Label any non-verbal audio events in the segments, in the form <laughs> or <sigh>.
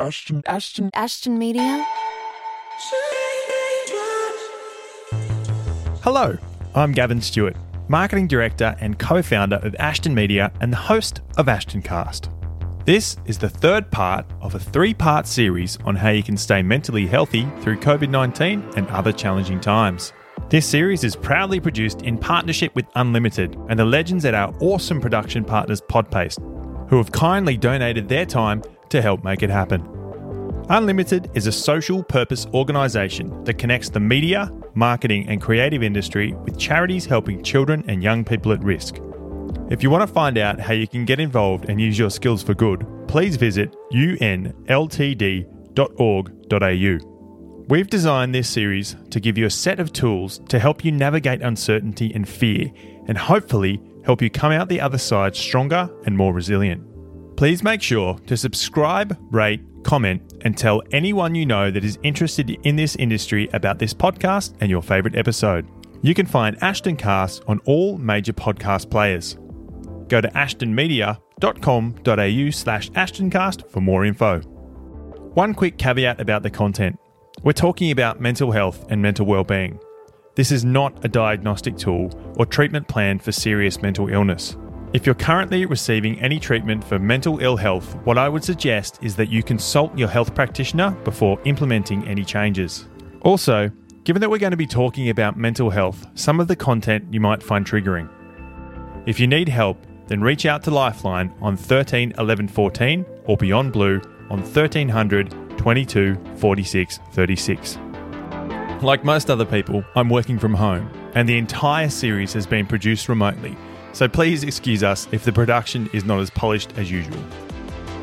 Ashton, Ashton, Ashton Media. Hello, I'm Gavin Stewart, Marketing Director and co founder of Ashton Media and the host of Ashton Cast. This is the third part of a three part series on how you can stay mentally healthy through COVID 19 and other challenging times. This series is proudly produced in partnership with Unlimited and the legends at our awesome production partners Podpaste, who have kindly donated their time to help make it happen. Unlimited is a social purpose organisation that connects the media, marketing, and creative industry with charities helping children and young people at risk. If you want to find out how you can get involved and use your skills for good, please visit unltd.org.au. We've designed this series to give you a set of tools to help you navigate uncertainty and fear, and hopefully help you come out the other side stronger and more resilient. Please make sure to subscribe, rate, comment, and tell anyone you know that is interested in this industry about this podcast and your favourite episode. You can find Ashton Cast on all major podcast players. Go to ashtonmedia.com.au slash ashtoncast for more info. One quick caveat about the content. We're talking about mental health and mental well-being. This is not a diagnostic tool or treatment plan for serious mental illness. If you're currently receiving any treatment for mental ill health, what I would suggest is that you consult your health practitioner before implementing any changes. Also, given that we're going to be talking about mental health, some of the content you might find triggering. If you need help, then reach out to Lifeline on 13 11 14 or Beyond Blue on 1300 22 46 36. Like most other people, I'm working from home, and the entire series has been produced remotely, so please excuse us if the production is not as polished as usual.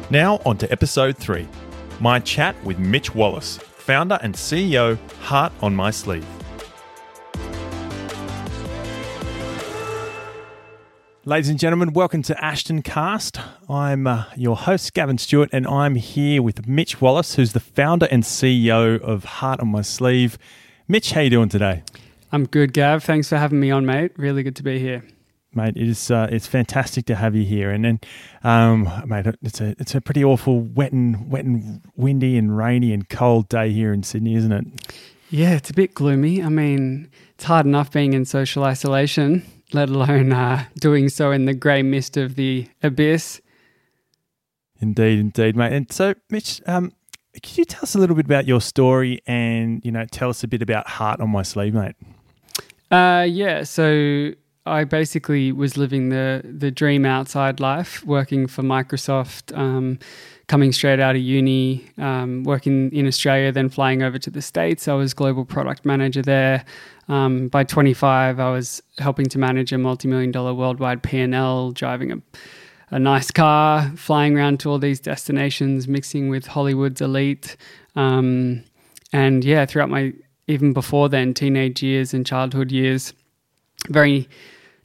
Now, on to episode 3 my chat with Mitch Wallace, founder and CEO, Heart on My Sleeve. Ladies and gentlemen, welcome to Ashton Cast. I'm uh, your host, Gavin Stewart, and I'm here with Mitch Wallace, who's the founder and CEO of Heart on My Sleeve. Mitch, how you doing today? I'm good, Gav. Thanks for having me on, mate. Really good to be here. Mate, it is uh, it's fantastic to have you here, and then, um, mate, it's a it's a pretty awful, wet and wet and windy and rainy and cold day here in Sydney, isn't it? Yeah, it's a bit gloomy. I mean, it's hard enough being in social isolation let alone uh, doing so in the grey mist of the abyss. Indeed, indeed, mate. And so, Mitch, um, could you tell us a little bit about your story and you know tell us a bit about Heart on My Sleeve, mate? Uh, yeah. So I basically was living the the dream outside life, working for Microsoft. Um, coming straight out of uni, um, working in Australia, then flying over to the States. I was global product manager there. Um, by 25, I was helping to manage a multi-million dollar worldwide P&L, driving a, a nice car, flying around to all these destinations, mixing with Hollywood's elite. Um, and yeah, throughout my, even before then, teenage years and childhood years, very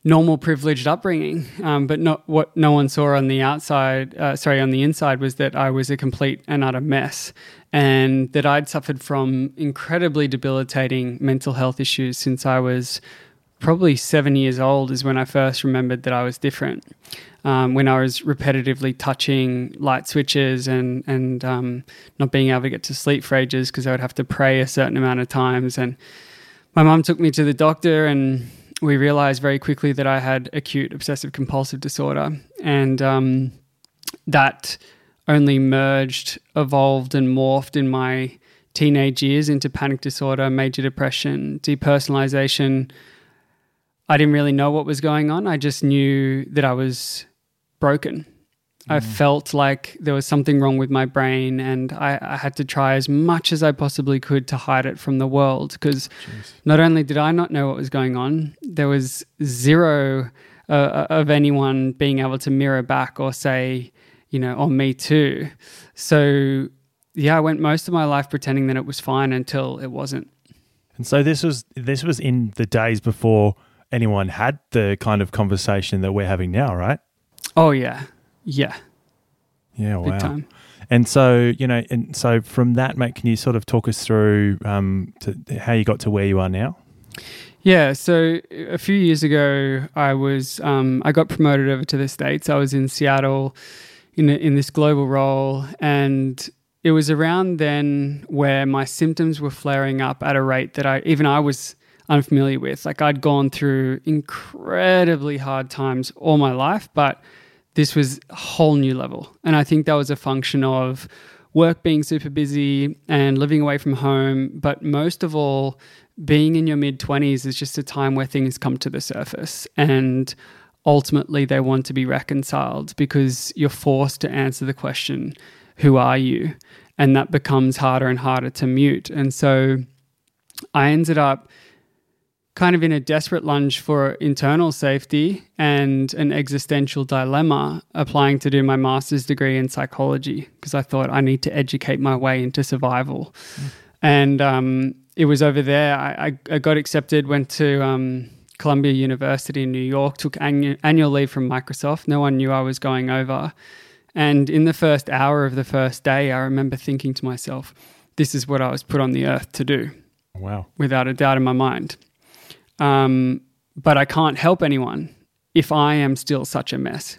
normal privileged upbringing. Um, but not what no one saw on the outside, uh, sorry, on the inside was that I was a complete and utter mess and that I'd suffered from incredibly debilitating mental health issues since I was probably seven years old is when I first remembered that I was different. Um, when I was repetitively touching light switches and and um, not being able to get to sleep for ages because I would have to pray a certain amount of times. And my mum took me to the doctor and we realized very quickly that I had acute obsessive compulsive disorder, and um, that only merged, evolved, and morphed in my teenage years into panic disorder, major depression, depersonalization. I didn't really know what was going on. I just knew that I was broken I mm. felt like there was something wrong with my brain, and I, I, had to try as much as I possibly could to hide it from the world. Because not only did I not know what was going on, there was zero uh, uh, of anyone being able to mirror back or say, you know, on oh, me too. So, yeah, I went most of my life pretending that it was fine until it wasn't. And so this was this was in the days before anyone had the kind of conversation that we're having now, right? Oh yeah, yeah. Yeah, wow. Time. And so, you know, and so from that, mate, can you sort of talk us through um, to how you got to where you are now? Yeah, so a few years ago, I was um, I got promoted over to the states. I was in Seattle in a, in this global role, and it was around then where my symptoms were flaring up at a rate that I even I was unfamiliar with. Like I'd gone through incredibly hard times all my life, but this was a whole new level. And I think that was a function of work being super busy and living away from home, but most of all, being in your mid 20s is just a time where things come to the surface and ultimately they want to be reconciled because you're forced to answer the question, Who are you? And that becomes harder and harder to mute. And so I ended up kind of in a desperate lunge for internal safety and an existential dilemma applying to do my master's degree in psychology because I thought I need to educate my way into survival. Mm. And um, it was over there. I, I, got accepted, went to um, Columbia University in New York, took annu- annual leave from Microsoft. No one knew I was going over. And in the first hour of the first day, I remember thinking to myself, this is what I was put on the earth to do. Wow. Without a doubt in my mind. Um, but I can't help anyone if I am still such a mess.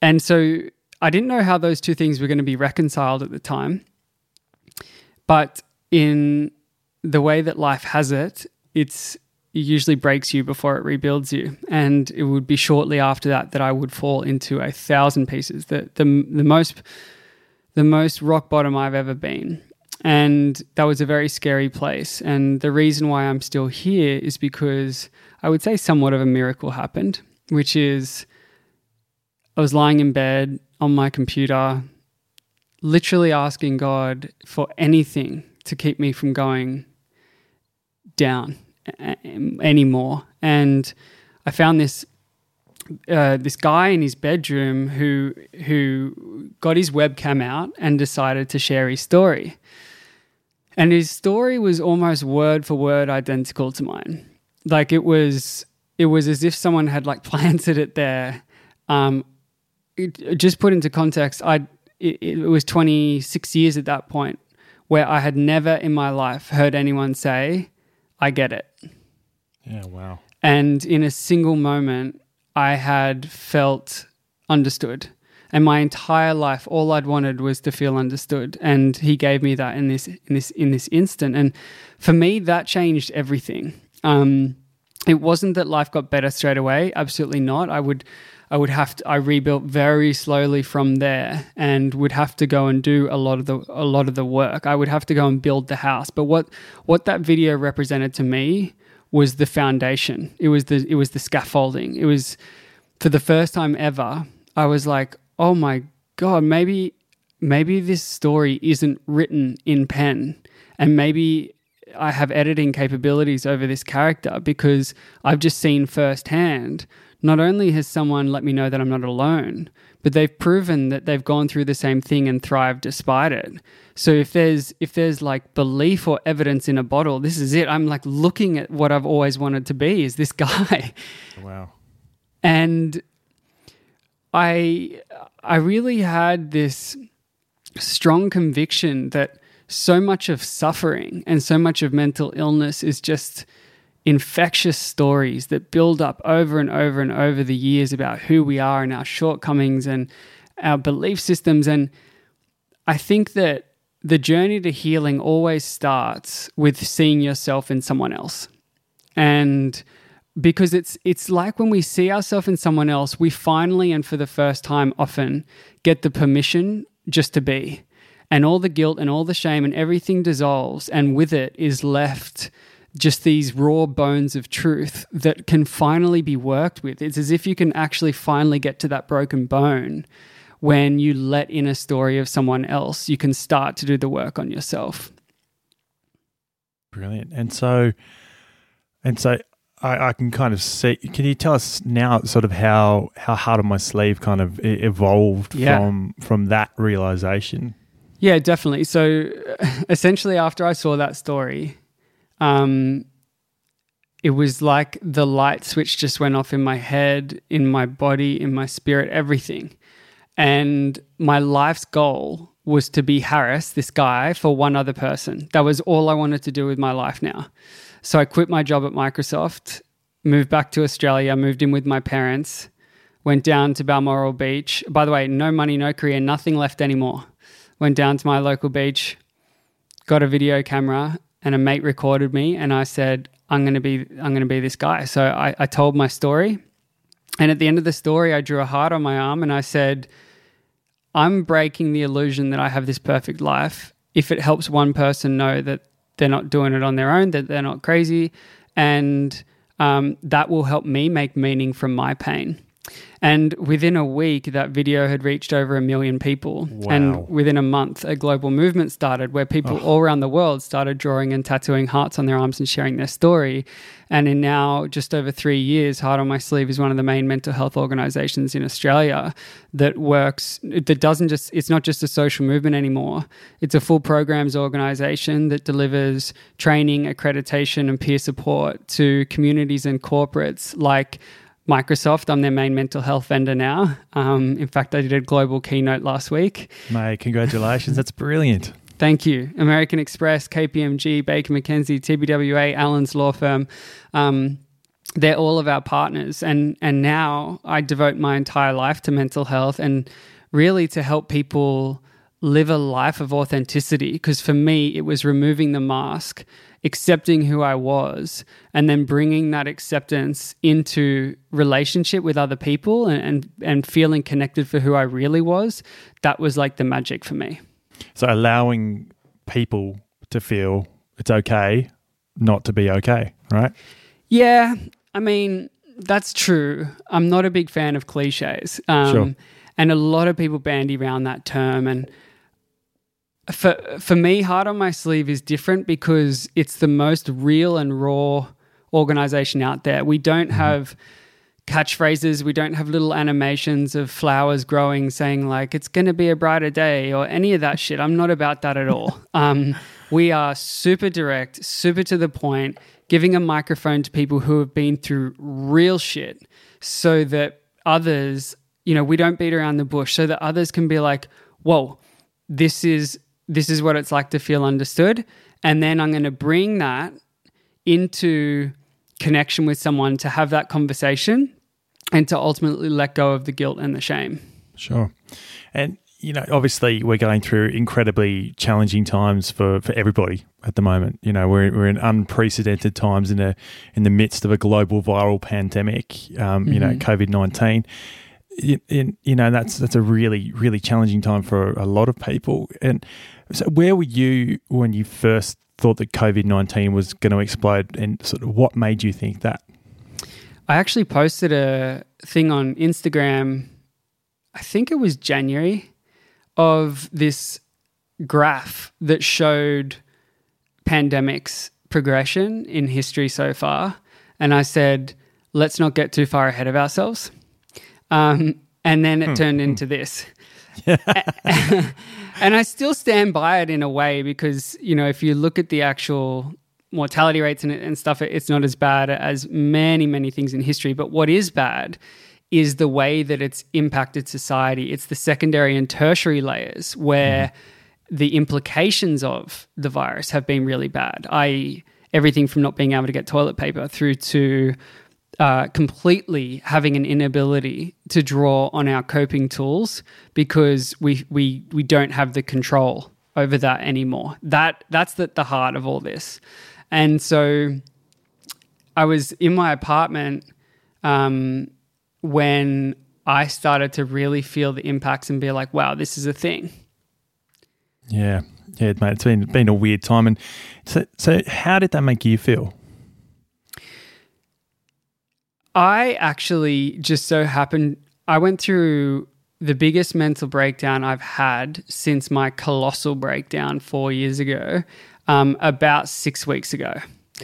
And so I didn't know how those two things were going to be reconciled at the time. But in the way that life has it, it's it usually breaks you before it rebuilds you. And it would be shortly after that that I would fall into a thousand pieces. The the the most the most rock bottom I've ever been. And that was a very scary place. And the reason why I'm still here is because I would say somewhat of a miracle happened, which is I was lying in bed on my computer, literally asking God for anything to keep me from going down anymore. And I found this uh, this guy in his bedroom who who got his webcam out and decided to share his story. And his story was almost word for word identical to mine. Like it was it was as if someone had like <laughs> planted it there. Um, it, just put into context, I it, it was 26 years at that point where I had never in my life heard anyone say, "I get it." Yeah, wow. And in a single moment, I had felt understood. And my entire life, all I'd wanted was to feel understood. And he gave me that in this in this in this instant. And for me, that changed everything. Um, it wasn't that life got better straight away. Absolutely not. I would I would have to I rebuilt very slowly from there and would have to go and do a lot of the a lot of the work. I would have to go and build the house. But what what that video represented to me was the foundation. It was the it was the scaffolding. It was for the first time ever, I was like, "Oh my god, maybe maybe this story isn't written in pen and maybe I have editing capabilities over this character because I've just seen firsthand not only has someone let me know that I'm not alone, but they've proven that they've gone through the same thing and thrived despite it. So if there's if there's like belief or evidence in a bottle, this is it. I'm like looking at what I've always wanted to be is this <laughs> guy. Wow. And I I really had this strong conviction that so much of suffering and so much of mental illness is just infectious stories that build up over and over and over the years about who we are and our shortcomings and our belief systems. And I think that the journey to healing always starts with seeing yourself in someone else. And because it's it's like when we see ourselves in someone else, we finally and for the first time often get the permission just to be. And all the guilt and all the shame and everything dissolves and with it is left just these raw bones of truth that can finally be worked with. It's as if you can actually finally get to that broken bone when you let in a story of someone else. You can start to do the work on yourself. Brilliant. And so, and so I, I, can kind of see. Can you tell us now, sort of how how Heart on My Sleeve kind of evolved yeah. from from that realization? Yeah, definitely. So, <laughs> essentially, after I saw that story, um, it was like the light switch just went off in my head, in my body, in my spirit, everything. And my life's goal was to be Harris, this guy, for one other person. That was all I wanted to do with my life now. So I quit my job at Microsoft, moved back to Australia, moved in with my parents, went down to Balmoral Beach. By the way, no money, no career, nothing left anymore. went down to my local beach, got a video camera, and a mate recorded me, and I said, "I'm gonna be, I'm gonna be this guy." So I, I told my story, and at the end of the story, I drew a heart on my arm, and I said, "I'm breaking the illusion that I have this perfect life. If it helps one person know that they're not doing it on their own, that they're not crazy, and um, that will help me make meaning from my pain." And within a week, that video had reached over a million people. Wow. And within a month, a global movement started where people all around the world started drawing and tattooing hearts on their arms and sharing their story. And in now just over three years, Heart on My Sleeve is one of the main mental health organizations in Australia that works, that doesn't just, it's not just a social movement anymore. It's a full programs organization that delivers training, accreditation, and peer support to communities and corporates like Microsoft. I'm their main mental health vendor now. Um, in fact, I did a global keynote last week. Mate, congratulations. That's brilliant. Thank you. American Express, KPMG, Baker McKenzie, TBWA, Allens Law Firm. Um, they're all of our partners. And, and now I devote my entire life to mental health and really to help people live a life of authenticity. Because for me, it was removing the mask, accepting who I was, and then bringing that acceptance into relationship with other people and, and, and feeling connected for who I really was. That was like the magic for me. So allowing people to feel it's okay not to be okay, right? Yeah, I mean, that's true. I'm not a big fan of cliches. Um, Sure. And a lot of people bandy around that term. And for, for me, Heart on My Sleeve is different because it's the most real and raw organization out there. We don't have catchphrases, we don't have little animations of flowers growing saying, like, it's going to be a brighter day or any of that shit. I'm not about that at all. <laughs> Um, we are super direct, super to the point, giving a microphone to people who have been through real shit so that others, you know, we don't beat around the bush, so that others can be like, whoa, this is this is what it's like to feel understood. And then I'm going to bring that into connection with someone to have that conversation and to ultimately let go of the guilt and the shame. Sure. And, you know, obviously we're going through incredibly challenging times for, for everybody at the moment. You know, we're, we're in unprecedented times in, a, in the midst of a global viral pandemic, um, you know, COVID 19. In, you know that's that's a really really challenging time for a lot of people. And so, where were you when you first thought that COVID nineteen was going to explode, and sort of what made you think that? I actually posted a thing on Instagram, I think it was January, of this graph that showed pandemics progression in history so far. And I said, let's not get too far ahead of ourselves. Um, and then it turned into this. <laughs> and I still stand by it in a way because, you know, if you look at the actual mortality rates and, and stuff, it's not as bad as many, many things in history. But what is bad is the way that it's impacted society. It's the secondary and tertiary layers where mm-hmm. the implications of the virus have been really bad, i.e., everything from not being able to get toilet paper through to uh, completely having an inability to draw on our coping tools because we we we don't have the control over that anymore. That that's the, the heart of all this. And so I was in my apartment um, when I started to really feel the impacts and be like, wow, this is a thing. Yeah, yeah, mate. It's been been a weird time, and so so how did that make you feel? I actually just so happened, I went through the biggest mental breakdown I've had since my colossal breakdown four years ago, um, about six weeks ago.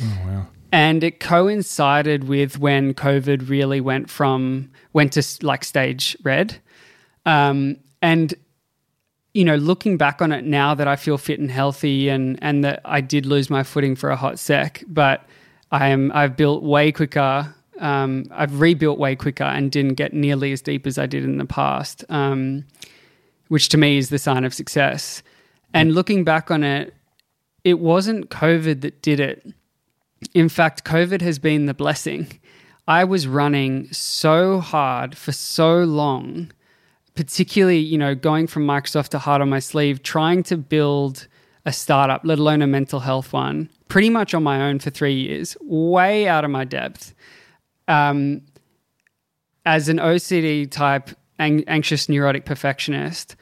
Oh wow. And it coincided with when COVID really went from, went to like stage red. Um, and, you know, looking back on it now that I feel fit and healthy and, and that I did lose my footing for a hot sec, but I am, I've built way quicker um, I've rebuilt way quicker and didn't get nearly as deep as I did in the past, um, which to me is the sign of success. And looking back on it, it wasn't COVID that did it. In fact, COVID has been the blessing. I was running so hard for so long, particularly, you know, going from Microsoft to Heart on My Sleeve, trying to build a startup, let alone a mental health one, pretty much on my own for three years, way out of my depth. Um, as an OCD type, ang- anxious neurotic perfectionist,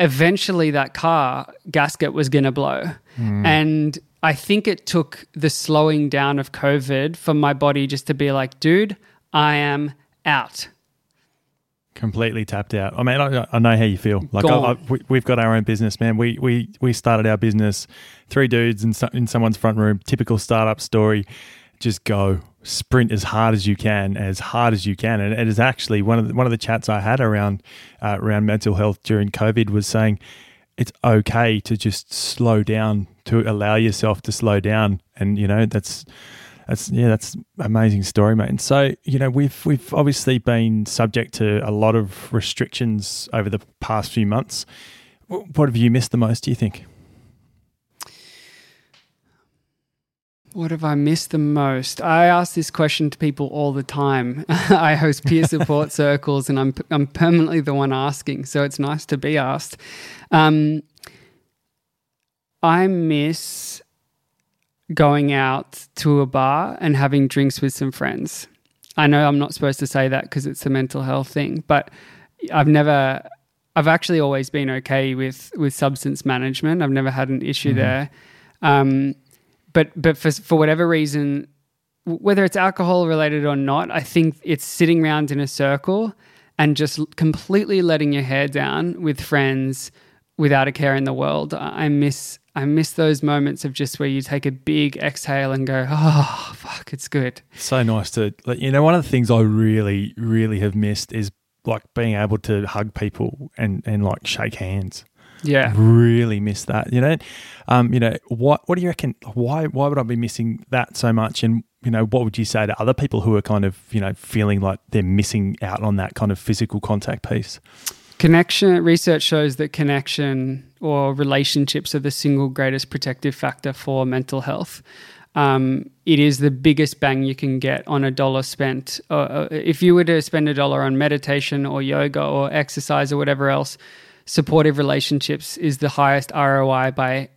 eventually that car gasket was going to blow. Mm. And I think it took the slowing down of COVID for my body just to be like, dude, I am out. Completely tapped out. I mean, I, I know how you feel. Like, I, I, we, have got our own business, man. We we we started our business, three dudes in in someone's front room. Typical startup story. Just go sprint as hard as you can, as hard as you can. And it is actually one of the, one of the chats I had around uh, around mental health during COVID was saying it's okay to just slow down, to allow yourself to slow down, and you know that's that's yeah, that's amazing story, mate. And so you know we've we've obviously been subject to a lot of restrictions over the past few months. What have you missed the most? Do you think? What have I missed the most? I ask this question to people all the time. <laughs> I host peer <laughs> support circles, and I'm I'm permanently the one asking, so it's nice to be asked. Um, I miss going out to a bar and having drinks with some friends. I know I'm not supposed to say that because it's a mental health thing, but I've never I've actually always been okay with with substance management. I've never had an issue mm-hmm. there. Um, but but for for whatever reason, whether it's alcohol related or not, I think it's sitting around in a circle and just completely letting your hair down with friends without a care in the world. I miss I miss those moments of just where you take a big exhale and go, oh, fuck, it's good. So nice to, you know, one of the things I really, really have missed is like being able to hug people and, and like shake hands. Yeah. Really miss that, you know? Um, you know, what, what do you reckon? Why, why would I be missing that so much? And, you know, what would you say to other people who are kind of, you know, feeling like they're missing out on that kind of physical contact piece? Connection research shows that connection or relationships are the single greatest protective factor for mental health. Um, it is the biggest bang you can get on a dollar spent. Uh, uh if you were to spend a dollar on meditation or yoga or exercise or whatever else, supportive relationships is the highest ROI by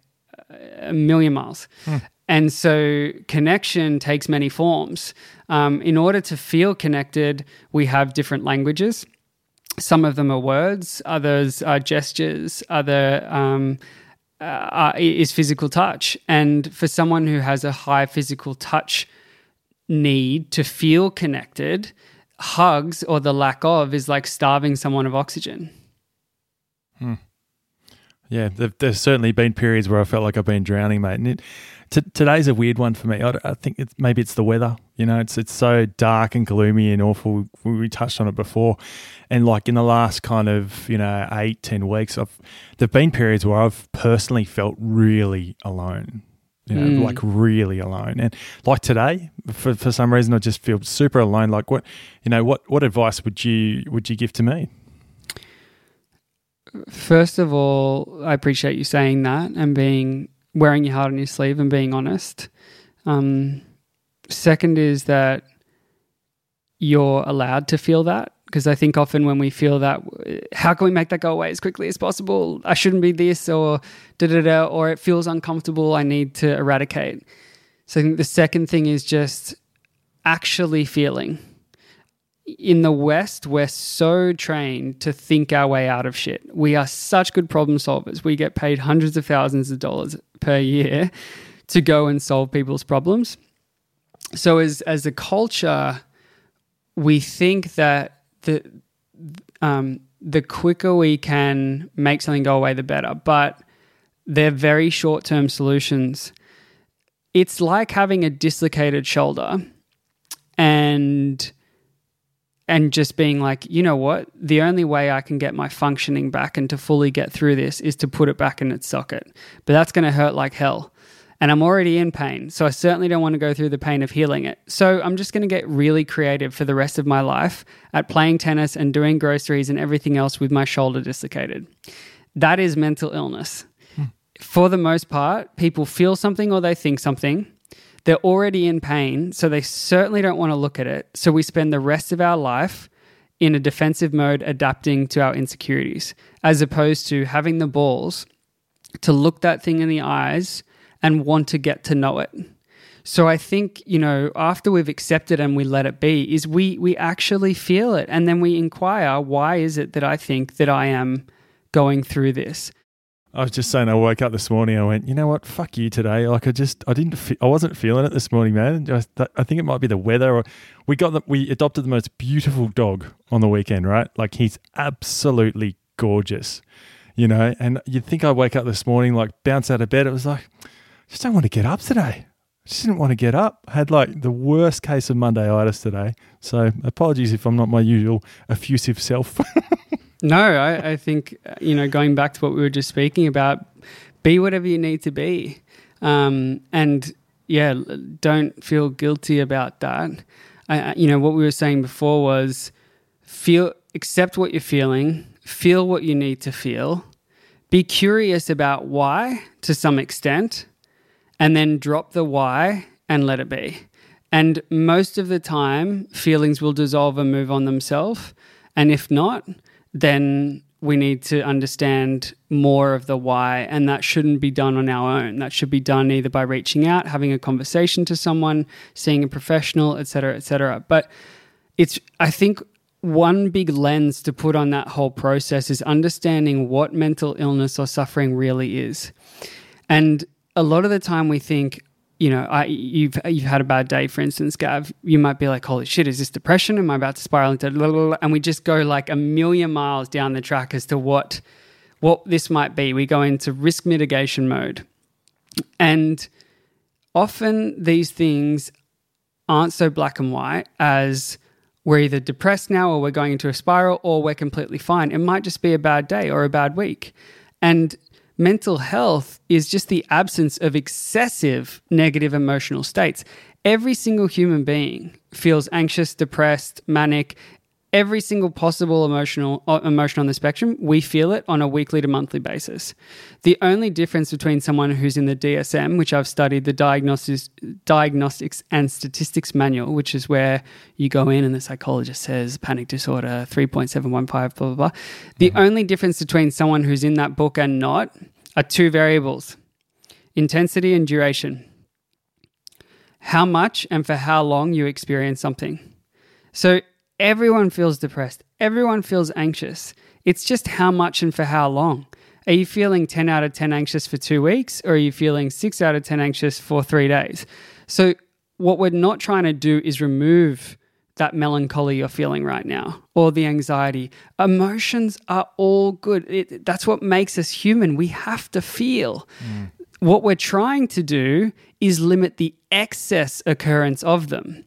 a million miles. Hmm. And so connection takes many forms. Um, in order to feel connected, we have different languages some of them are words, others are gestures, other um, uh, is physical touch. And for someone who has a high physical touch need to feel connected, hugs or the lack of is like starving someone of oxygen. Hmm. Yeah, there's certainly been periods where I felt like I've been drowning, mate. And it, T- today's a weird one for me. I, I, think it's maybe it's the weather. You know, it's it's so dark and gloomy and awful. We, we, touched on it before, and like in the last kind of you know eight ten weeks, I've there've been periods where I've personally felt really alone. You know, mm. like really alone, and like today, for for some reason, I just feel super alone. Like what, you know, what what advice would you would you give to me? First of all, I appreciate you saying that and being wearing your heart on your sleeve and being honest. Um, second is that you're allowed to feel that because I think often when we feel that, how can we make that go away as quickly as possible? I shouldn't be this, or da da da, or it feels uncomfortable. I need to eradicate. So I think the second thing is just actually feeling in the West, we're so trained to think our way out of shit. We are such good problem solvers. We get paid hundreds of thousands of dollars per year to go and solve people's problems. So as as a culture, we think that the um, the quicker we can make something go away, the better. But they're very short term solutions. It's like having a dislocated shoulder and and just being like, you know what? The only way I can get my functioning back and to fully get through this is to put it back in its socket. But that's going to hurt like hell. And I'm already in pain. So I certainly don't want to go through the pain of healing it. So I'm just going to get really creative for the rest of my life at playing tennis and doing groceries and everything else with my shoulder dislocated. That is mental illness. Hmm. For the most part, people feel something or they think something they're already in pain, so they certainly don't want to look at it. So we spend the rest of our life in a defensive mode, adapting to our insecurities, as opposed to having the balls to look that thing in the eyes and want to get to know it. So I think, you know, after we've accepted and we let it be, is we we actually feel it and then we inquire, why is it that I think that I am going through this? I was just saying, I woke up this morning. I went, you know what? Fuck you today. Like I just, I didn't, fe- I wasn't feeling it this morning, man. I, I think it might be the weather. Or we got the, we adopted the most beautiful dog on the weekend, right? Like he's absolutely gorgeous, you know. And you'd think I wake up this morning, like bounce out of bed. It was like, I just don't want to get up today. Just didn't want to get up. I had like the worst case of Mondayitis today. So apologies if I'm not my usual effusive self. <laughs> No, I, I think, you know, going back to what we were just speaking about, be whatever you need to be. Um, and yeah, don't feel guilty about that. I, you know, what we were saying before was feel, accept what you're feeling, feel what you need to feel, be curious about why to some extent, and then drop the why and let it be. And most of the time, feelings will dissolve and move on themselves. And if not, then we need to understand more of the why and that shouldn't be done on our own that should be done either by reaching out having a conversation to someone seeing a professional etc etc but it's i think one big lens to put on that whole process is understanding what mental illness or suffering really is and a lot of the time we think you know, I, you've you've had a bad day, for instance, Gav. You might be like, "Holy shit, is this depression? Am I about to spiral into?" Blah, blah, blah? And we just go like a million miles down the track as to what what this might be. We go into risk mitigation mode, and often these things aren't so black and white as we're either depressed now, or we're going into a spiral, or we're completely fine. It might just be a bad day or a bad week, and mental health is just the absence of excessive negative emotional states. Every single human being feels anxious, depressed, manic, every single possible emotional uh, emotion on the spectrum, we feel it on a weekly to monthly basis. The only difference between someone who's in the DSM, which I've studied, the diagnostics, diagnostics and statistics manual, which is where you go in and the psychologist says panic disorder 3.715, blah, blah, blah. The mm-hmm. only difference between someone who's in that book and not are two variables intensity and duration. How much and for how long you experience something. So Everyone feels depressed. Everyone feels anxious. It's just how much and for how long. Are you feeling 10 out of 10 anxious for two weeks or are you feeling 6 out of 10 anxious for three days? So, what we're not trying to do is remove that melancholy you're feeling right now or the anxiety. Emotions are all good. It, that's what makes us human. We have to feel. Mm. What we're trying to do is limit the excess occurrence of them.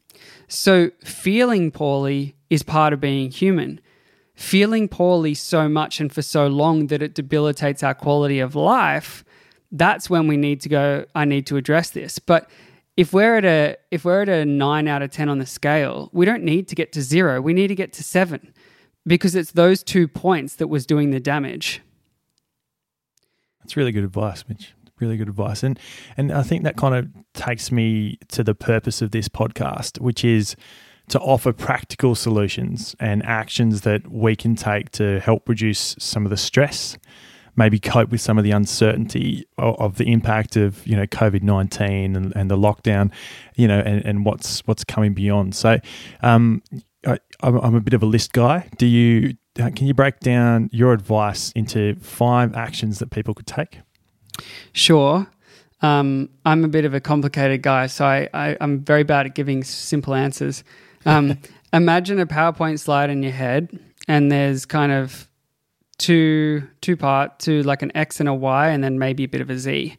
So, feeling poorly is part of being human. Feeling poorly so much and for so long that it debilitates our quality of life, that's when we need to go, I need to address this. But if we're at a if we're at a 9 out of 10 on the scale, we don't need to get to 0. We need to get to 7 because it's those two points that was doing the damage. That's really good advice, Mitch really good advice. And and I think that kind of takes me to the purpose of this podcast, which is to offer practical solutions and actions that we can take to help reduce some of the stress, maybe cope with some of the uncertainty of, the impact of you know COVID nineteen and, and the lockdown, you know, and, and what's what's coming beyond. So, um, I, I'm a bit of a list guy. Do you can you break down your advice into five actions that people could take? Sure. Um, I'm a bit of a complicated guy, so I, I, am very bad at giving simple answers. Um, imagine a PowerPoint slide in your head, and there's kind of two two part, to like an X and a Y, and then maybe a bit of a Z.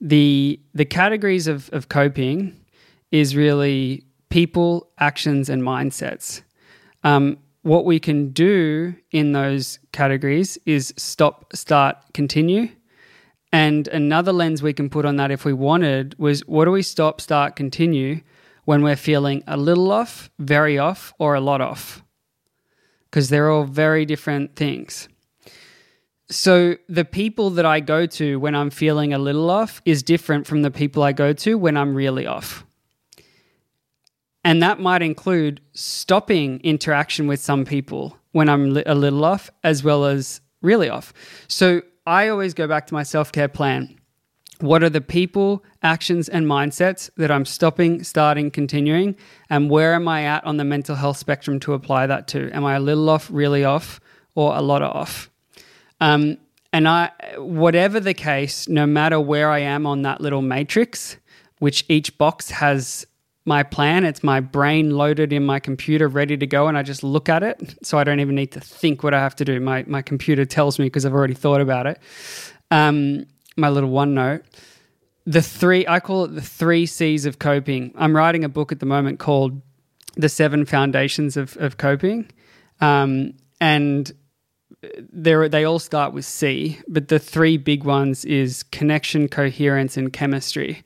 The the categories of, of coping is really people, actions, and mindsets. Um, what we can do in those categories is stop, start, continue and another lens we can put on that if we wanted was what do we stop, start, continue when we're feeling a little off, very off, or a lot off? Because they're all very different things. So the people that I go to when I'm feeling a little off is different from the people I go to when I'm really off. And that might include stopping interaction with some people when I'm a little off, as well as really off. So I always go back to my self care plan. What are the people, actions, and mindsets that I'm stopping, starting, continuing? And where am I at on the mental health spectrum to apply that to? Am I a little off, really off, or a lot off? Um, and I, whatever the case, no matter where I am on that little matrix, which each box has my plan, it's my brain loaded in my computer, ready to go, and I just look at it. So I don't even need to think what I have to do. My my computer tells me because I've already thought about it. Um, my little OneNote. The three, I call it the three C's of coping. I'm writing a book at the moment called The Seven Foundations of, of Coping. Um, and they they all start with C, but the three big ones is connection, coherence, and chemistry.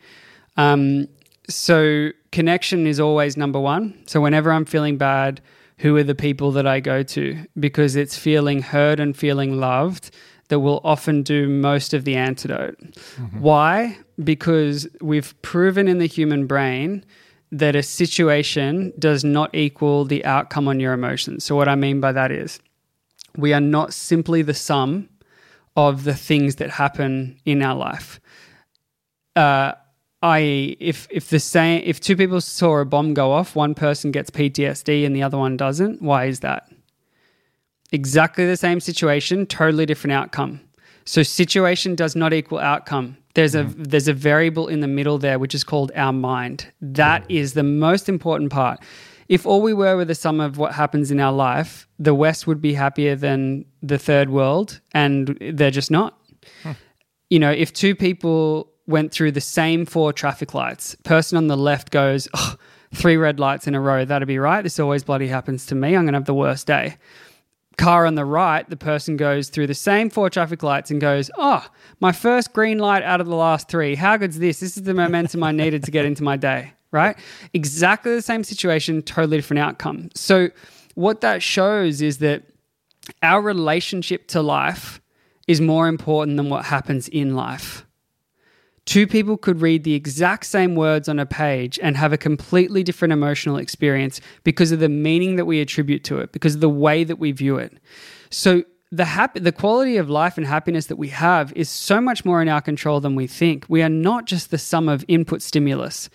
Um, so connection is always number one. So whenever I'm feeling bad, who are the people that I go to? Because it's feeling heard and feeling loved that will often do most of the antidote. Mm-hmm. Why? Because we've proven in the human brain that a situation does not equal the outcome on your emotions. So, what I mean by that is we are not simply the sum of the things that happen in our life. Uh, i.e., if if the same if two people saw a bomb go off, one person gets PTSD and the other one doesn't. Why is that? Exactly the same situation, totally different outcome. So situation does not equal outcome. There's a mm-hmm. there's a variable in the middle there which is called our mind. That is the most important part. If all we were were the sum of what happens in our life, the West would be happier than the third world, and they're just not. Huh. You know, if two people went through the same four traffic lights. Person on the left goes, oh, three red lights in a row, that'd be right. This always bloody happens to me. I'm going to have the worst day. Car on the right, the person goes through the same four traffic lights and goes, Oh, my first green light out of the last three. How good's this? This is the momentum I needed to get into my day, right? Exactly the same situation, totally different outcome. So, what that shows is that our relationship to life is more important than what happens in life. Two people could read the exact same words on a page and have a completely different emotional experience because of the meaning that we attribute to it, because of the way that we view it. So, the the quality of life and happiness that we have is so much more in our control than we think. We are not just the sum of input stimulus.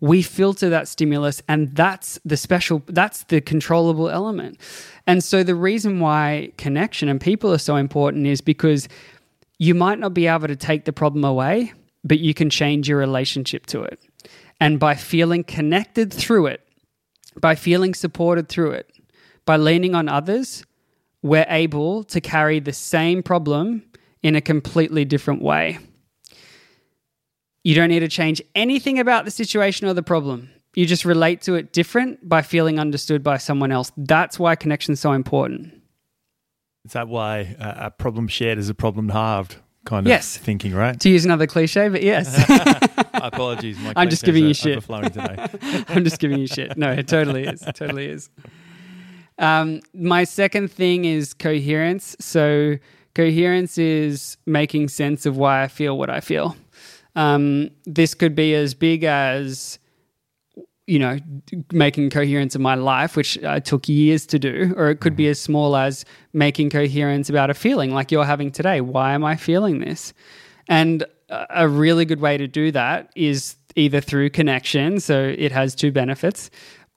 We filter that stimulus, and that's the special, that's the controllable element. And so, the reason why connection and people are so important is because you might not be able to take the problem away, but you can change your relationship to it. And by feeling connected through it, by feeling supported through it, by leaning on others, we're able to carry the same problem in a completely different way. You don't need to change anything about the situation or the problem. You just relate to it different by feeling understood by someone else. That's why connection is so important. Is that why a problem shared is a problem halved? Kind of yes. thinking, right? To use another cliche, but yes. <laughs> Apologies, my <laughs> I'm just giving you shit. <laughs> I'm just giving you shit. No, it totally is. It totally is. Um, my second thing is coherence. So coherence is making sense of why I feel what I feel. Um, this could be as big as you know, making coherence of my life, which uh, took years to do, or it could be mm-hmm. as small as making coherence about a feeling like you're having today. Why am I feeling this? And a really good way to do that is either through connection, so it has two benefits,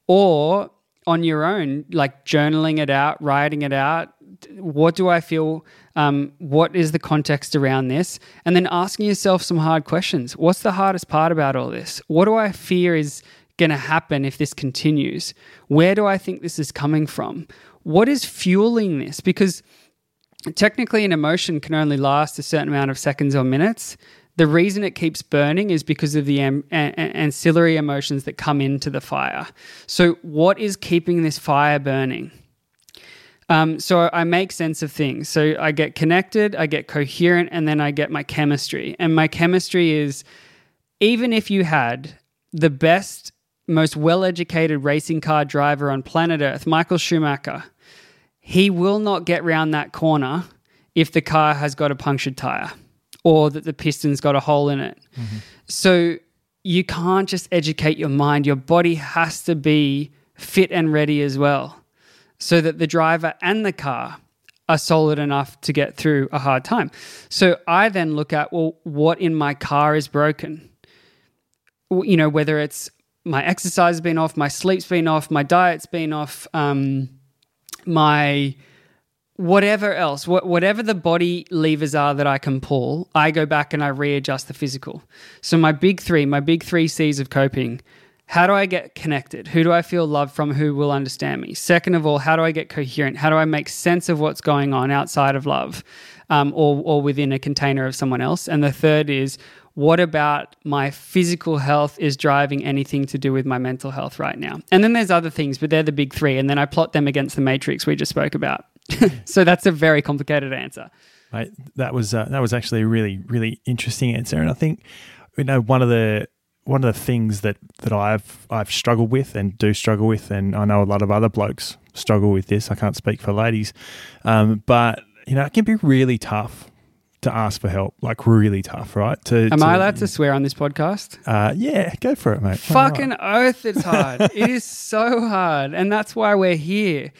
or on your own, like journaling it out, writing it out. What do I feel? Um, what is the context around this? And then asking yourself some hard questions. What's the hardest part about all this? What do I fear is going to happen if this continues? Where do I think this is coming from? What is fueling this? Because technically, an emotion can only last a certain amount of seconds or minutes. The reason it keeps burning is because of the am- a- ancillary emotions that come into the fire. So, what is keeping this fire burning? Um, so I make sense of things. So I get connected, I get coherent, and then I get my chemistry. And my chemistry is even if you had the best most well educated racing car driver on planet Earth, Michael Schumacher, he will not get round that corner if the car has got a punctured tire or that the piston's got a hole in it. Mm-hmm. So you can't just educate your mind. Your body has to be fit and ready as well, so that the driver and the car are solid enough to get through a hard time. So I then look at, well, what in my car is broken? You know, whether it's my exercise has been off, my sleep's been off, my diet's been off, um, my whatever else, wh- whatever the body levers are that I can pull, I go back and I readjust the physical. So my big three, my big three C's of coping. How do I get connected? Who do I feel love from? Who will understand me? Second of all, how do I get coherent? How do I make sense of what's going on outside of love um, or, or within a container of someone else? And the third is, what about my physical health is driving anything to do with my mental health right now? And then there's other things, but they're the big three. And then I plot them against the matrix we just spoke about. <laughs> so that's a very complicated answer. That was uh, that was actually a really really interesting answer, and I think you know one of the one of the things that that I've I've struggled with and do struggle with, and I know a lot of other blokes struggle with this. I can't speak for ladies, um, but you know it can be really tough to ask for help, like really tough, right? To, Am to, I allowed to swear on this podcast? Uh, yeah, go for it, mate. Fucking oath, it's hard. it is so hard, and that's why we're here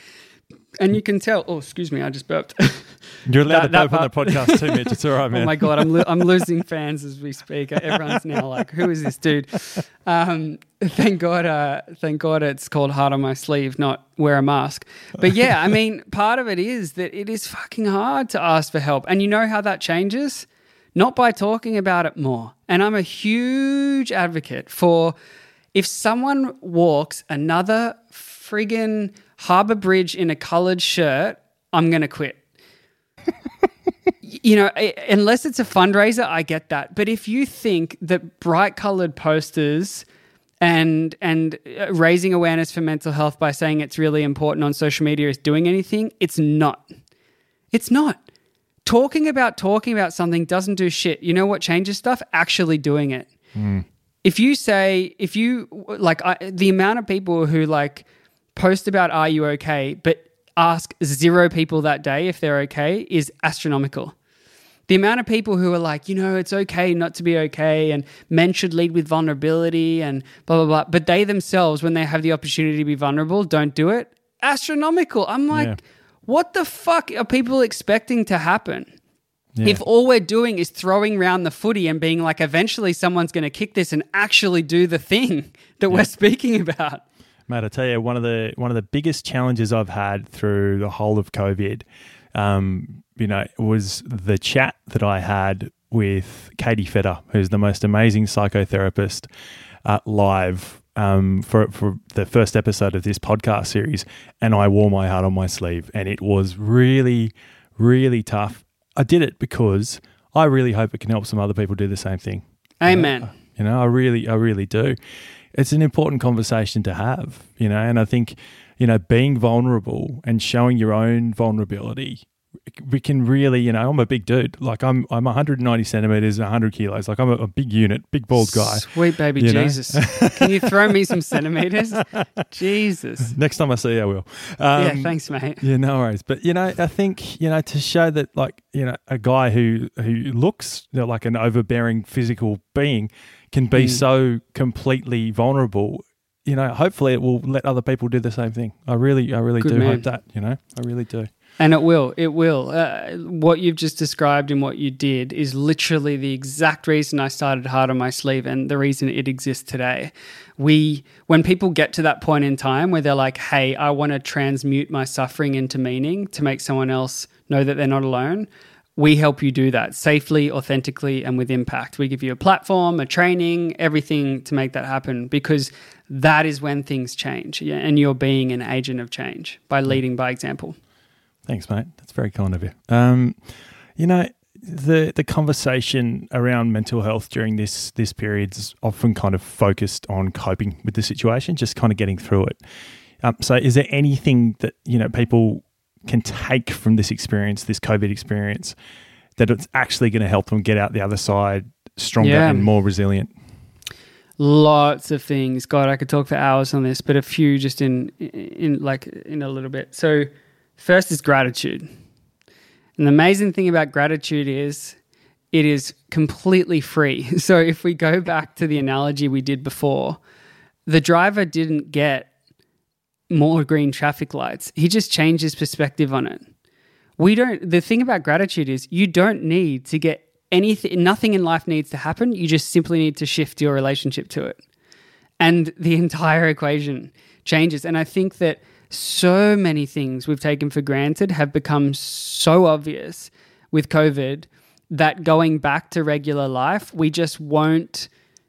and you can tell. Oh, excuse me, I just burped. <laughs> You're allowed that, to burp on the podcast too, Mitch. It's all right, <laughs> man. oh my god, I'm lo- I'm <laughs> losing fans as we speak. Everyone's now like, "Who is this dude?" Um, thank God, uh, thank God, it's called "Heart on My Sleeve," not wear a mask. But yeah, I mean, part of it is that it is fucking hard to ask for help, and you know how that changes, not by talking about it more. And I'm a huge advocate for if someone walks another friggin' Harbour Bridge in a coloured shirt, I'm going to quit. <laughs> you know, unless it's a fundraiser, I get that. But if you think that bright coloured posters and and uh, raising awareness for mental health by saying it's really important on social media is doing anything, it's not. It's not. Talking about talking about something doesn't do shit. You know what changes stuff? Actually doing it. Mm. If you say, if you like, I, the amount of people who like post about are you okay, but ask zero people that day if they're okay is astronomical. The amount of people who are like, you know, it's okay not to be okay, and men should lead with vulnerability and blah, blah, blah. But they themselves, when they have the opportunity to be vulnerable, don't do it. Astronomical. I'm like, yeah. what the fuck are people expecting to happen? Yeah. If all we're doing is throwing around the footy and being like, eventually someone's going to kick this and actually do the thing <laughs> that yeah. we're speaking about. Mate, I tell you, one of the one of the biggest challenges I've had through the whole of COVID, um, you know, was the chat that I had with Katie Fetter, who's the most amazing psychotherapist uh, live um, for for the first episode of this podcast series, and I wore my heart on my sleeve, and it was really, really tough. I did it because I really hope it can help some other people do the same thing. Amen. Know, you know I really, I really do it's an important conversation to have, you know, and I think, you know, being vulnerable and showing your own vulnerability we can really, you know, I'm a big dude. Like I'm, I'm 190 centimeters, 100 kilos. Like I'm a, a big unit, big bald guy. Sweet baby Jesus. can you throw me some centimeters? <laughs> Jesus. Next time I see you, I will. Um, yeah, thanks, mate. Yeah, no worries. But you know, I think you know to show that, like, you know, a guy who who looks you know, like an overbearing physical being can be mm. so completely vulnerable you know, hopefully it will let other people do the same thing. I really, I really Good do man. hope that. You know, I really do. And it will. It will. Uh, what you've just described and what you did is literally the exact reason I started Heart on My Sleeve and the reason it exists today. We, when people get to that point in time where they're like, hey, I want to transmute my suffering into meaning to make someone else know that they're not alone, we help you do that safely, authentically, and with impact. We give you a platform, a training, everything to make that happen because that is when things change. And you're being an agent of change by leading by example. Thanks, mate. That's very kind of you. Um, you know, the the conversation around mental health during this this period is often kind of focused on coping with the situation, just kind of getting through it. Um, so, is there anything that you know people can take from this experience, this COVID experience, that it's actually going to help them get out the other side stronger yeah. and more resilient? Lots of things. God, I could talk for hours on this, but a few just in in like in a little bit. So First is gratitude. And the amazing thing about gratitude is it is completely free. <laughs> So if we go back to the analogy we did before, the driver didn't get more green traffic lights. He just changed his perspective on it. We don't the thing about gratitude is you don't need to get anything nothing in life needs to happen. You just simply need to shift your relationship to it. And the <laughs> entire equation changes. And I think that so many things we've taken for granted have become so obvious with COVID that going back to regular life, we just won't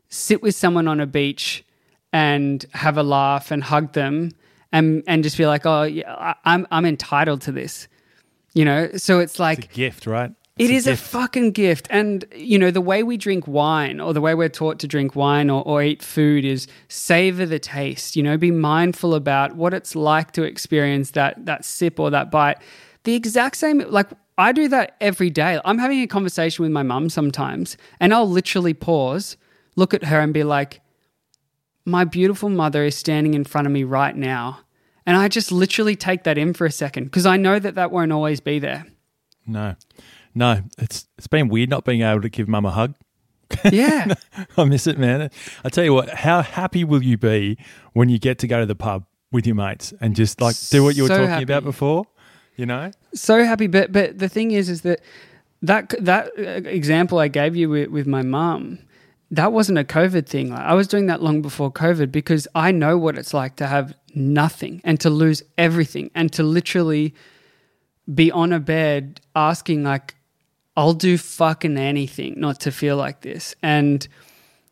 sit with someone on a beach and have a laugh and hug them and and just be like, oh, yeah, I'm I'm entitled to this, you know. So it's like it's a gift, right? It's it a a fucking gift. And, you know, the way we drink wine or the way we're taught to drink wine or, or eat food is savor the taste, you know, be mindful about what it's like to experience that, that sip or that bite. The exact same, like, I do that every day. I'm having a conversation with my mum sometimes, and I'll literally pause, look at her, and be like, My beautiful mother is standing in front of me right now. And I just literally take that in for a second because I know that that won't always be there. No. No, it's it's been weird not being able to give mum a hug. Yeah. <laughs> I miss it, man. I tell you what, how happy will you be when you get to go to the pub with your mates and just like do what you were so talking happy. about before? You know? So happy, but but the thing is is that that that uh, example I gave you with, with my mum, that wasn't a COVID thing. Like, I was doing that long before COVID because I know what it's like to have nothing and to lose everything and to literally be on a bed asking like I'll do fucking anything not to feel like this. And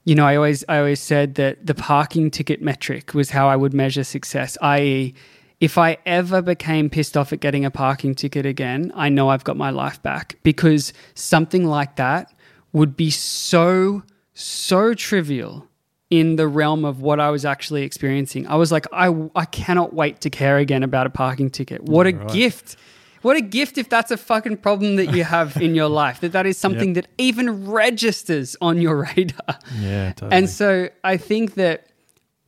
you know, I always I always said that the parking ticket metric was how I would measure success, i.e., if I ever became pissed off at getting a parking ticket again, I know I've got my life back because something like that would be so so trivial in the realm of what I was actually experiencing. I was like, I, I cannot wait to care again about a parking ticket. What a right. gift what a gift if that's a fucking problem that you have in your <laughs> life, that that is something yep. that even registers on your <laughs> radar. Yeah, totally. And so I think that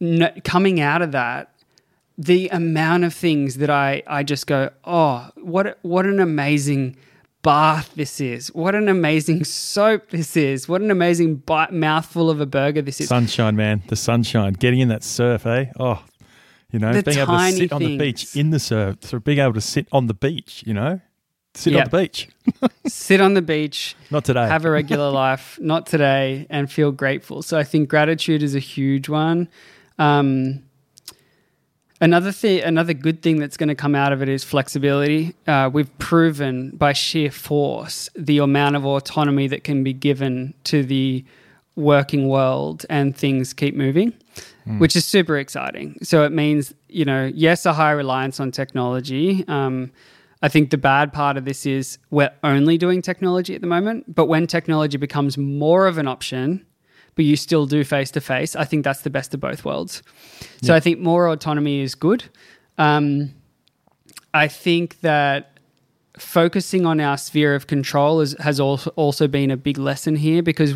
no, coming out of that, the amount of things that I, I just go, oh, what, what an amazing bath this is. What an amazing soap this is. What an amazing bite, mouthful of a burger this is. Sunshine, man. The sunshine. Getting in that surf, eh? Oh, you know, the being able to sit things. on the beach in the surf, so being able to sit on the beach, you know, sit yep. on the beach. <laughs> <laughs> sit on the beach. Not today. Have a regular <laughs> life. Not today, and feel grateful. So I think gratitude is a huge one. Um, another thing, another good thing that's going to come out of it is flexibility. Uh, we've proven by sheer force the amount of autonomy that can be given to the working world, and things keep moving mm. which is super exciting. So it means, you know, yes, a high reliance on technology. Um, I think the bad part of this is we're only doing technology at the moment, but when technology becomes more of an option, but you still do face to face, I think that's the best of both worlds. So I think more autonomy is good. Um, I think that focusing on our sphere of control is, has also, also been a big lesson here because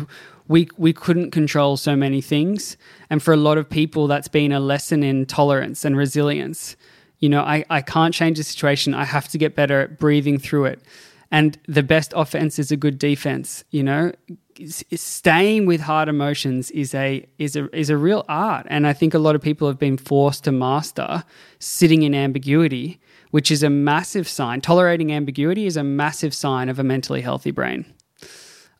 we we couldn't control so many things. And for a lot of people that's been a lesson in tolerance and resilience. You know i, I can't change the situation. I have to get better at breathing through it. And the best offense is a good defense you know? Staying with hard emotions is a is a is a real art. And i think a lot of people have been forced to master sitting in ambiguity which is a massive sign. Tolerating ambiguity is a massive sign of a mentally healthy brain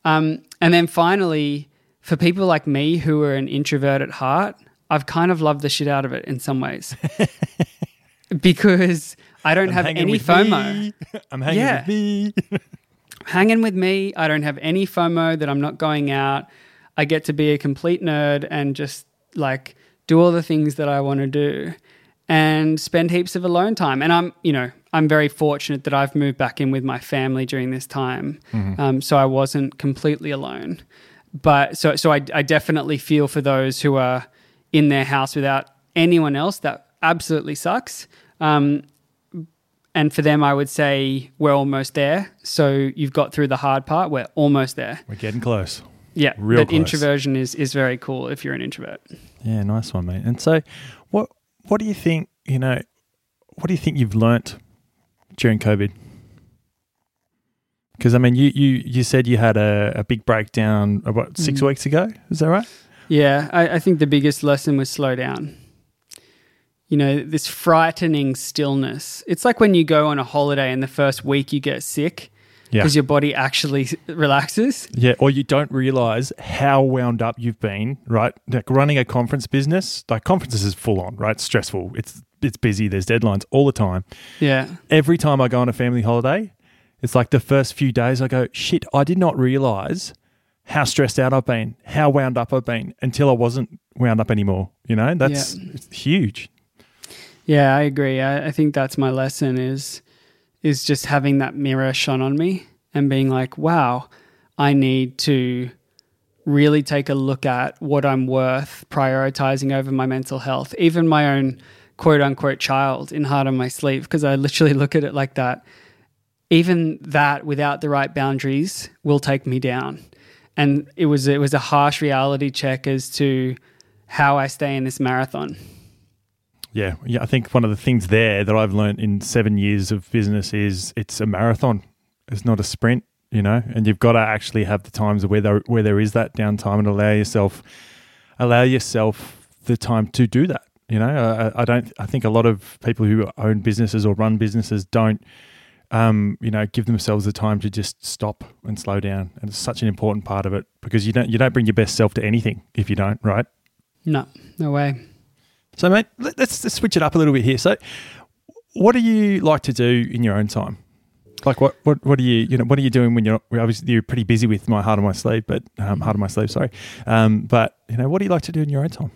um, and then finally, for people like me who are an introvert at heart, I've kind of loved the shit out of it in some ways. <laughs> because I don't I'm have any FOMO. Me. <laughs> I'm hanging yeah. with me. <laughs> hanging with me. I don't have any FOMO that I'm not going out. I get to be a complete nerd and just like do all the things that I want to do and spend heaps of alone time. And I'm, you know, I'm very fortunate that I've moved back in with my family during this time, mm-hmm. um, so I wasn't completely alone. But so, so I, I definitely feel for those who are in their house without anyone else. That absolutely sucks. Um, and for them, I would say we're almost there. So you've got through the hard part. We're almost there. We're getting close. Yeah, real that close. introversion is is very cool if you're an introvert. Yeah, nice one, mate. And so, what what do you think? You know, what do you think you've learnt during COVID? Because I mean, you you you said you had a, a big breakdown about 6 Mm. weeks ago. Is that right? Yeah, I, I think the biggest lesson was slow down. You know, this frightening stillness. It's like when you go on a holiday and the first week you get sick Yeah. because your body actually <laughs> relaxes. Yeah, or you don't realize how wound up you've been, right? Like running a conference business, like conferences is full on, right? Stressful. It's it's busy. There's deadlines all the time. Yeah. Every time I go on a family holiday, it's like the first few days I go, shit, I did not realize how stressed out I've been, how wound up I've been until I wasn't wound up anymore. You know, that's it's huge. Yeah, I agree. I, I think that's my lesson is is just having that mirror shone on me and being like, wow, I need to really take a look at what I'm worth prioritizing over my mental health, even my own quote unquote child in Heart on My Sleeve, because I literally <laughs> look at it like that. Even that without the right boundaries will take me down. And it was it was a harsh reality check as to how I stay in this marathon. Yeah, yeah. I think one of the things there that I've learned in seven years of business is it's a marathon. It's not a sprint, you know. And you've got to actually have the times where there where there is that downtime and allow yourself allow yourself the time to do that. You know, I, I don't. I think a lot of people who own businesses or run businesses don't, um, you know, give themselves the time to just stop and slow down. And it's such an important part of it because you don't you don't bring your best self to anything if you don't, right? No, no way. So, mate, let- let's, let's switch it up a little bit here. So, what do you like to do in your own time? Like, what, what, what are you, you know, what are you doing when you're obviously you're pretty busy with my heart on my sleeve, but um, heart on my sleeve, sorry. Um, but you know, what do you like to do in your own time?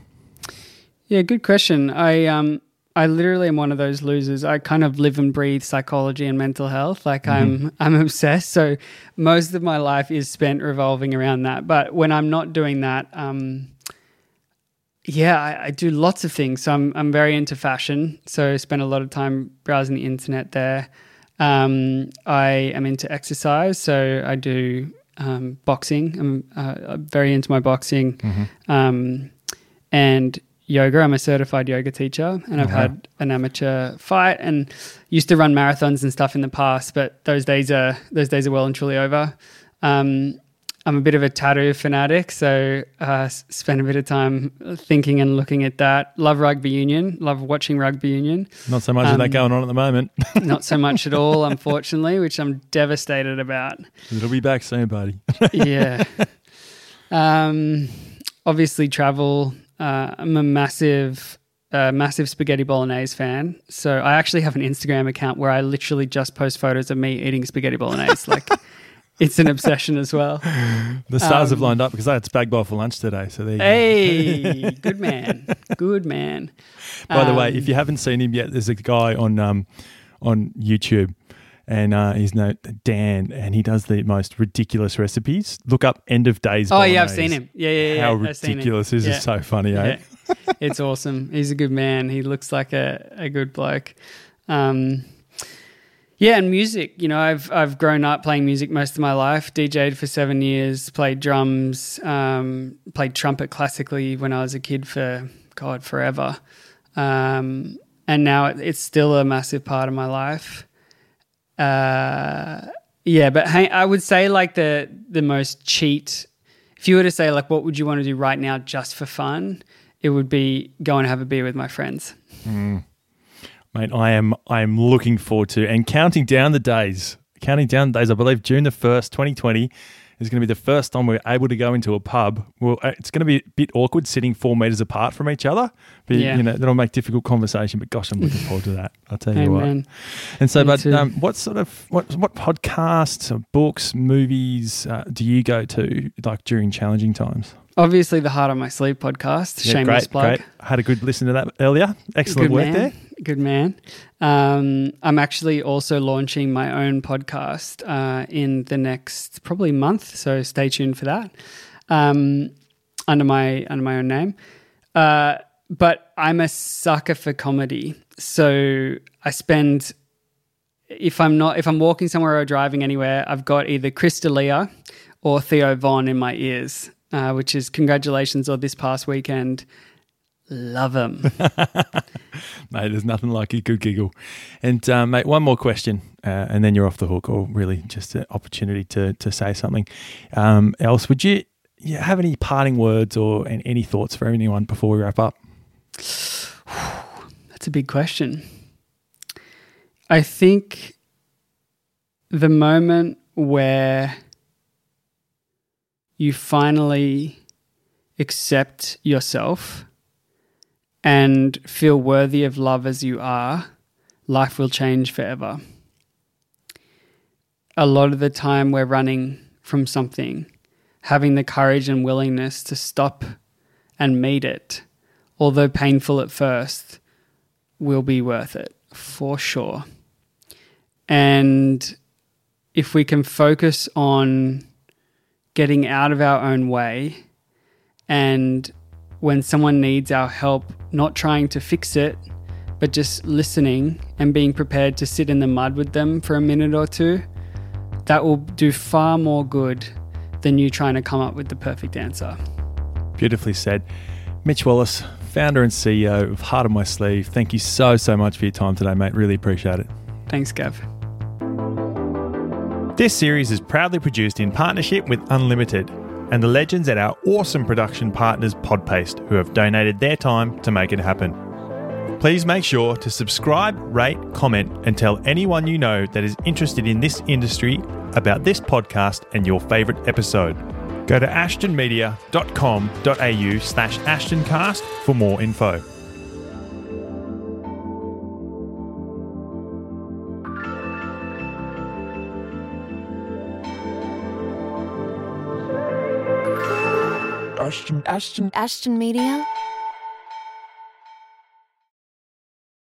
Yeah, good question. I um I literally am one of those losers. I kind of live and breathe psychology and mental health. Like I'm I'm obsessed. So most of my life is spent revolving around that. But when I'm not doing that, um yeah, I, I do lots of things. So I'm I'm very into fashion. So I spend a lot of time browsing the internet there. Um, I am into exercise. So I do um, boxing. I'm, uh, I'm very into my boxing um, and yoga. I'm a certified yoga teacher, and I've had an amateur fight and used to run marathons and stuff in the past. But those days are those days are well and truly over. Um, I'm a bit of a tattoo fanatic, so uh, spend a bit of time thinking and looking at that. Love rugby union. Love watching rugby union. Not so much of Um, that going on at the moment. <laughs> Not so much at all, unfortunately, which I'm devastated about. It'll be back soon, buddy. <laughs> yeah. Um, obviously, travel. Uh, I'm a massive, uh, massive spaghetti bolognese fan. So I actually have an Instagram account where I literally just post photos of me eating spaghetti bolognese. like, it's an obsession as well. <laughs> The stars have Um, lined up because I had spag bol for lunch today. So there you go. Hey, <laughs> good man, good man. By the way, Um, if you haven't seen him yet, there's a guy on um, on YouTube, and uh, he's no Dan, and he does the most ridiculous recipes. Look up end of days. oh yeah, I've seen him. Yeah, yeah, yeah. How I've ridiculous is Yeah. it? So funny, eh? Yeah. it's awesome. He's a good man. He looks like a, a good bloke. Um, yeah, and music. You know, I've I've grown up playing music most of my life. DJ'd for seven years. Played drums. Um, played trumpet classically when I was a kid for God forever. Um, and now it, it's still a massive part of my life. Uh, yeah, but hey, I would say like the the most cheat. If you were to say like, what would you want to do right now just for fun? It would be go and have a beer with my friends. Mate, I am I am looking forward to and counting down the days. Counting down the days. I believe June the first, 2020 is going to be the first time we're able to go into a pub. Well, uh, it's going to be a bit awkward sitting four meters apart from each other. But Yeah. you know that'll make difficult conversation. But gosh, I'm looking forward to that. I'll tell you what. And so, Me but um, what sort of what what podcasts, or books, movies uh, do you go to like during challenging times? Obviously, the Heart on My Sleeve podcast. shameless great, plug. great. Had a good listen to that earlier. Excellent Good work man. there. Good man. Um, I'm actually also launching my own podcast uh, in the next probably month, so stay tuned for that. Um, under my under my own name. Uh, but I'm a sucker for comedy, so I spend if I'm not if I'm walking somewhere or driving anywhere, I've got either Chris D'Elia or Theo Von in my ears, uh, which is congratulations or this past weekend. Love them. <laughs> mate, there's nothing like a good giggle. And, uh, mate, one more question, uh, and then you're off the hook, or really just an opportunity to, to say something um, else. Would you, you have any parting words or and any thoughts for anyone before we wrap up? <sighs> That's a big question. I think the moment where you finally accept yourself and feel worthy of love as you are, life will change forever. A lot of the time, we're running from something, having the courage and willingness to stop and meet it, although painful at first, will be worth it for sure. And if we can focus on getting out of our own way and when someone needs our help, not trying to fix it, but just listening and being prepared to sit in the mud with them for a minute or two, that will do far more good than you trying to come up with the perfect answer. Beautifully said. Mitch Wallace, founder and CEO of Heart on My Sleeve, thank you so, so much for your time today, mate. Really appreciate it. Thanks, Gav. This series is proudly produced in partnership with Unlimited and the legends at our awesome production partners Podpaste, who have donated their time to make it happen. Please make sure to subscribe, rate, comment, and tell anyone you know that is interested in this industry about this podcast and your favourite episode. Go to ashtonmedia.com.au slash ashtoncast for more info. Ashton, Ashton, Ashton Media.